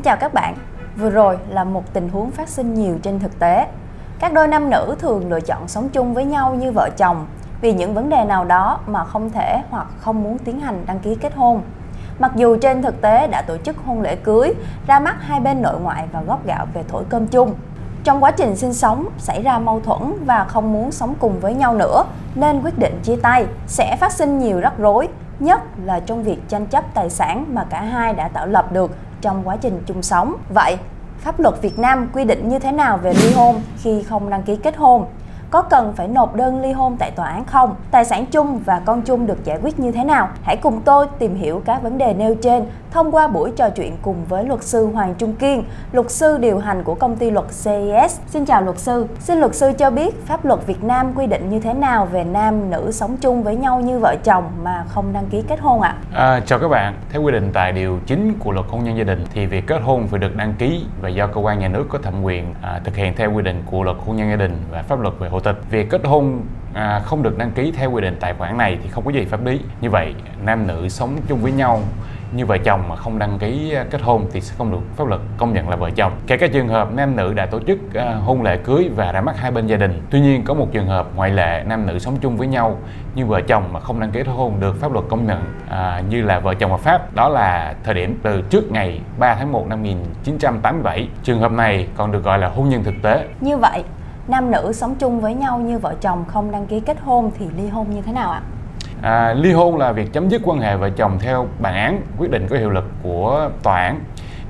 Xin chào các bạn. Vừa rồi là một tình huống phát sinh nhiều trên thực tế. Các đôi nam nữ thường lựa chọn sống chung với nhau như vợ chồng vì những vấn đề nào đó mà không thể hoặc không muốn tiến hành đăng ký kết hôn. Mặc dù trên thực tế đã tổ chức hôn lễ cưới, ra mắt hai bên nội ngoại và góp gạo về thổi cơm chung. Trong quá trình sinh sống xảy ra mâu thuẫn và không muốn sống cùng với nhau nữa nên quyết định chia tay sẽ phát sinh nhiều rắc rối, nhất là trong việc tranh chấp tài sản mà cả hai đã tạo lập được trong quá trình chung sống. Vậy, pháp luật Việt Nam quy định như thế nào về ly hôn khi không đăng ký kết hôn? Có cần phải nộp đơn ly hôn tại tòa án không? Tài sản chung và con chung được giải quyết như thế nào? Hãy cùng tôi tìm hiểu các vấn đề nêu trên thông qua buổi trò chuyện cùng với luật sư Hoàng Trung Kiên, luật sư điều hành của công ty luật CIS. Xin chào luật sư. Xin luật sư cho biết pháp luật Việt Nam quy định như thế nào về nam nữ sống chung với nhau như vợ chồng mà không đăng ký kết hôn ạ? À, chào các bạn. Theo quy định tại điều 9 của luật hôn nhân gia đình thì việc kết hôn phải được đăng ký và do cơ quan nhà nước có thẩm quyền à, thực hiện theo quy định của luật hôn nhân gia đình và pháp luật về hộ tịch. Việc kết hôn à, không được đăng ký theo quy định tài khoản này thì không có gì pháp lý. Như vậy, nam nữ sống chung với nhau như vợ chồng mà không đăng ký à, kết hôn thì sẽ không được pháp luật công nhận là vợ chồng. Kể cả trường hợp nam nữ đã tổ chức à, hôn lễ cưới và ra mắt hai bên gia đình. Tuy nhiên có một trường hợp ngoại lệ nam nữ sống chung với nhau như vợ chồng mà không đăng ký kết hôn được pháp luật công nhận à, như là vợ chồng hợp pháp. Đó là thời điểm từ trước ngày 3 tháng 1 năm 1987. Trường hợp này còn được gọi là hôn nhân thực tế. Như vậy, nam nữ sống chung với nhau như vợ chồng không đăng ký kết hôn thì ly hôn như thế nào ạ? À, ly hôn là việc chấm dứt quan hệ vợ chồng theo bản án quyết định có hiệu lực của tòa án.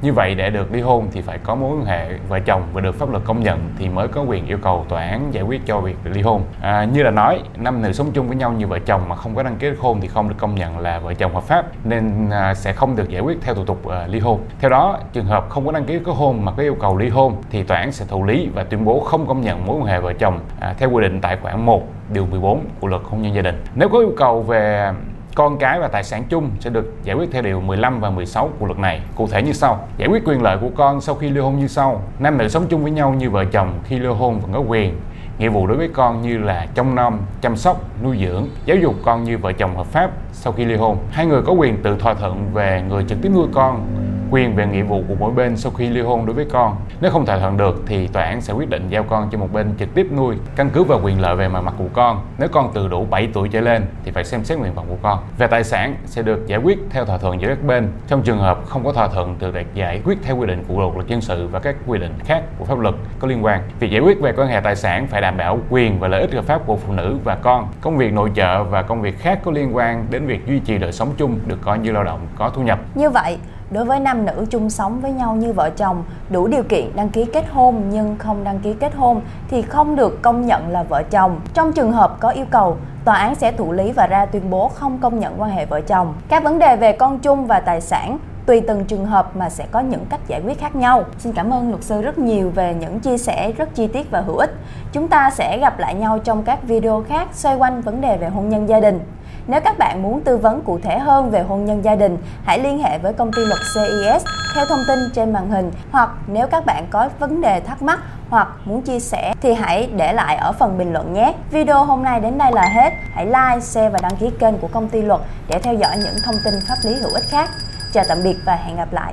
Như vậy để được ly hôn thì phải có mối quan hệ vợ chồng và được pháp luật công nhận thì mới có quyền yêu cầu tòa án giải quyết cho việc ly hôn. À, như là nói, năm nữ sống chung với nhau như vợ chồng mà không có đăng ký kết hôn thì không được công nhận là vợ chồng hợp pháp nên à, sẽ không được giải quyết theo thủ tục à, ly hôn. Theo đó, trường hợp không có đăng ký kết hôn mà có yêu cầu ly hôn thì tòa án sẽ thụ lý và tuyên bố không công nhận mối quan hệ vợ chồng à, theo quy định tại khoản 1 điều 14 của luật hôn nhân gia đình. Nếu có yêu cầu về con cái và tài sản chung sẽ được giải quyết theo điều 15 và 16 của luật này. Cụ thể như sau: giải quyết quyền lợi của con sau khi ly hôn như sau. Nam nữ sống chung với nhau như vợ chồng khi ly hôn vẫn có quyền nghĩa vụ đối với con như là trông nom, chăm sóc, nuôi dưỡng, giáo dục con như vợ chồng hợp pháp sau khi ly hôn. Hai người có quyền tự thỏa thuận về người trực tiếp nuôi con, quyền về nghĩa vụ của mỗi bên sau khi ly hôn đối với con. Nếu không thỏa thuận được thì tòa án sẽ quyết định giao con cho một bên trực tiếp nuôi, căn cứ vào quyền lợi về mặt mặt của con. Nếu con từ đủ 7 tuổi trở lên thì phải xem xét nguyện vọng của con. Về tài sản sẽ được giải quyết theo thỏa thuận giữa các bên. Trong trường hợp không có thỏa thuận thì được giải quyết theo quy định của luật luật dân sự và các quy định khác của pháp luật có liên quan. Việc giải quyết về quan hệ tài sản phải đảm bảo quyền và lợi ích hợp pháp của phụ nữ và con. Công việc nội trợ và công việc khác có liên quan đến việc duy trì đời sống chung được coi như lao động có thu nhập. Như vậy, đối với nam nữ chung sống với nhau như vợ chồng đủ điều kiện đăng ký kết hôn nhưng không đăng ký kết hôn thì không được công nhận là vợ chồng. Trong trường hợp có yêu cầu, tòa án sẽ thụ lý và ra tuyên bố không công nhận quan hệ vợ chồng. Các vấn đề về con chung và tài sản tùy từng trường hợp mà sẽ có những cách giải quyết khác nhau. Xin cảm ơn luật sư rất nhiều về những chia sẻ rất chi tiết và hữu ích. Chúng ta sẽ gặp lại nhau trong các video khác xoay quanh vấn đề về hôn nhân gia đình. Nếu các bạn muốn tư vấn cụ thể hơn về hôn nhân gia đình, hãy liên hệ với công ty luật CIS theo thông tin trên màn hình hoặc nếu các bạn có vấn đề thắc mắc hoặc muốn chia sẻ thì hãy để lại ở phần bình luận nhé. Video hôm nay đến đây là hết. Hãy like, share và đăng ký kênh của công ty luật để theo dõi những thông tin pháp lý hữu ích khác. Chào tạm biệt và hẹn gặp lại.